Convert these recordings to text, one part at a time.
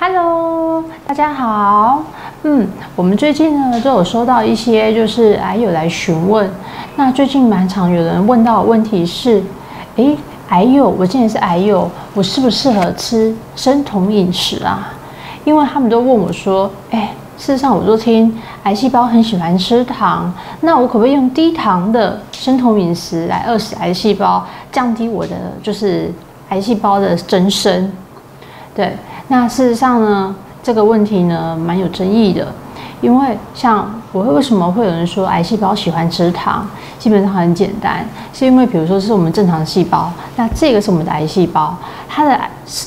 Hello，大家好。嗯，我们最近呢都有收到一些就是癌友来询问。那最近蛮常有人问到的问题是，诶，癌友，我现在是癌友，我适不适合吃生酮饮食啊？因为他们都问我说，诶，事实上我都听癌细胞很喜欢吃糖，那我可不可以用低糖的生酮饮食来饿死癌细胞，降低我的就是癌细胞的增生？对。那事实上呢，这个问题呢蛮有争议的，因为像我会为什么会有人说癌细胞喜欢吃糖？基本上很简单，是因为比如说是我们正常细胞，那这个是我们的癌细胞，它的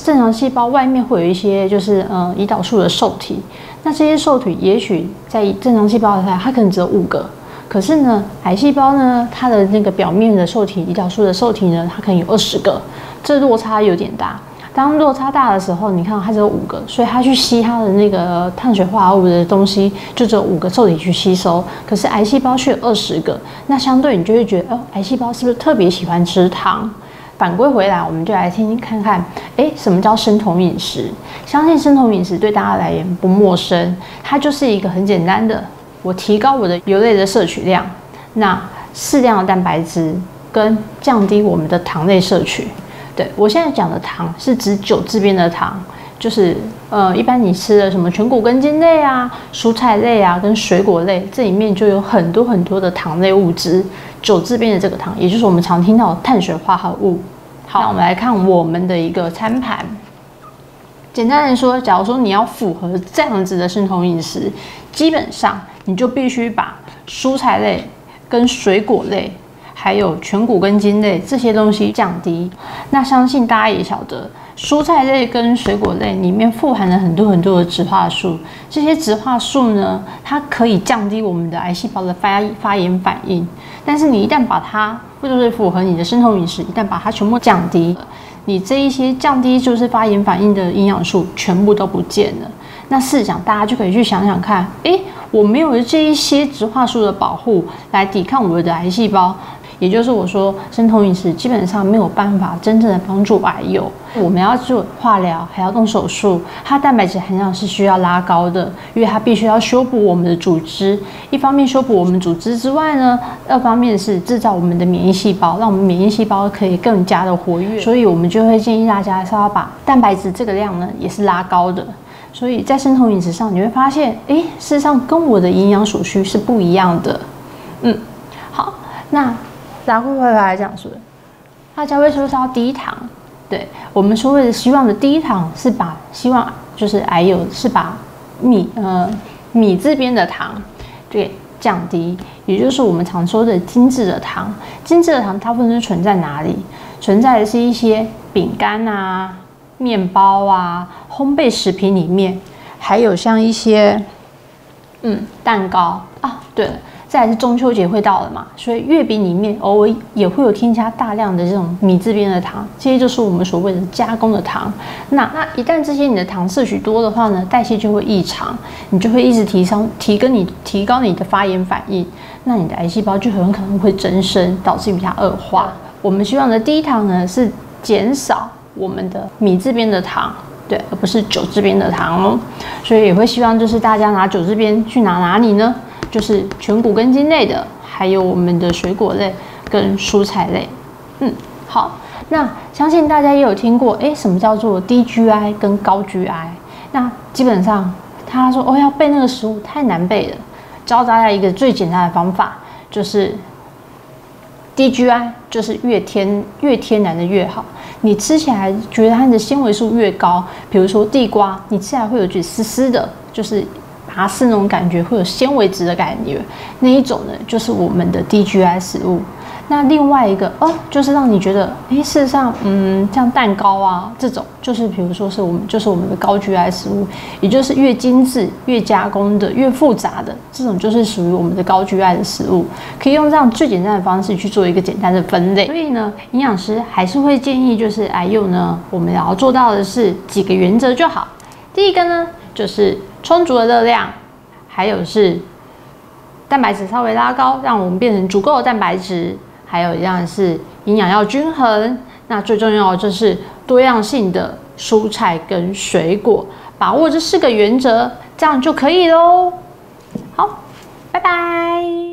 正常细胞外面会有一些就是呃胰岛素的受体，那这些受体也许在正常细胞的它可能只有五个，可是呢癌细胞呢它的那个表面的受体胰岛素的受体呢它可能有二十个，这落差有点大。当落差大的时候，你看它只有五个，所以它去吸它的那个碳水化合物的东西，就只有五个受体去吸收。可是癌细胞却有二十个，那相对你就会觉得，哦，癌细胞是不是特别喜欢吃糖？反归回来，我们就来听听看看，哎，什么叫生酮饮食？相信生酮饮食对大家来言不陌生，它就是一个很简单的，我提高我的油类的摄取量，那适量的蛋白质跟降低我们的糖类摄取。对我现在讲的糖是指酒制边的糖，就是呃，一般你吃的什么全谷根茎类啊、蔬菜类啊、跟水果类，这里面就有很多很多的糖类物质。酒制边的这个糖，也就是我们常听到的碳水化合物。好，那我们来看我们的一个餐盘。简单来说，假如说你要符合这样子的生酮饮食，基本上你就必须把蔬菜类跟水果类。还有全谷根茎类这些东西降低，那相信大家也晓得，蔬菜类跟水果类里面富含了很多很多的植化素，这些植化素呢，它可以降低我们的癌细胞的发发炎反应。但是你一旦把它，或者是符合你的生酮饮食，一旦把它全部降低，你这一些降低就是发炎反应的营养素全部都不见了。那试想，大家就可以去想想看，诶，我没有这一些植化素的保护来抵抗我的癌细胞。也就是我说，生酮饮食基本上没有办法真正的帮助癌友。我们要做化疗，还要动手术，它蛋白质含量是需要拉高的，因为它必须要修补我们的组织。一方面修补我们组织之外呢，二方面是制造我们的免疫细胞，让我们免疫细胞可以更加的活跃。所以我们就会建议大家是要把蛋白质这个量呢，也是拉高的。所以在生酮饮食上，你会发现，哎，事实上跟我的营养所需是不一样的。嗯，好，那。然后回来讲说，大家会说是要低糖，对我们所谓的希望的低糖是把希望就是还有是把米呃米这边的糖对降低，也就是我们常说的精致的糖。精致的糖大部分是存在哪里？存在的是一些饼干啊、面包啊、烘焙食品里面，还有像一些嗯蛋糕啊，对了。再是中秋节会到了嘛，所以月饼里面偶尔也会有添加大量的这种米制边的糖，这些就是我们所谓的加工的糖。那那一旦这些你的糖摄取多的话呢，代谢就会异常，你就会一直提升提跟你提高你的发炎反应，那你的癌细胞就很可能会增生，导致于它恶化。我们希望的低糖呢是减少我们的米制边的糖，对，而不是酒制边的糖哦。所以也会希望就是大家拿酒这边去拿哪里呢？就是全谷根茎类的，还有我们的水果类跟蔬菜类。嗯，好，那相信大家也有听过，哎，什么叫做低 GI 跟高 GI？那基本上他说哦，要背那个食物太难背了，教大家一个最简单的方法，就是低 GI 就是越天越天然的越好，你吃起来觉得它的纤维素越高，比如说地瓜，你吃起来会有点丝丝的，就是。它是那种感觉，会有纤维质的感觉，那一种呢，就是我们的低 GI 食物。那另外一个哦，就是让你觉得，哎，事实上，嗯，像蛋糕啊这种，就是比如说是我们，就是我们的高 GI 食物，也就是越精致、越加工的、越复杂的这种，就是属于我们的高 GI 的食物。可以用这样最简单的方式去做一个简单的分类。所以呢，营养师还是会建议，就是哎呦呢，我们要做到的是几个原则就好。第一个呢，就是。充足的热量，还有是蛋白质稍微拉高，让我们变成足够的蛋白质，还有一样是营养要均衡。那最重要的就是多样性的蔬菜跟水果，把握这四个原则，这样就可以喽。好，拜拜。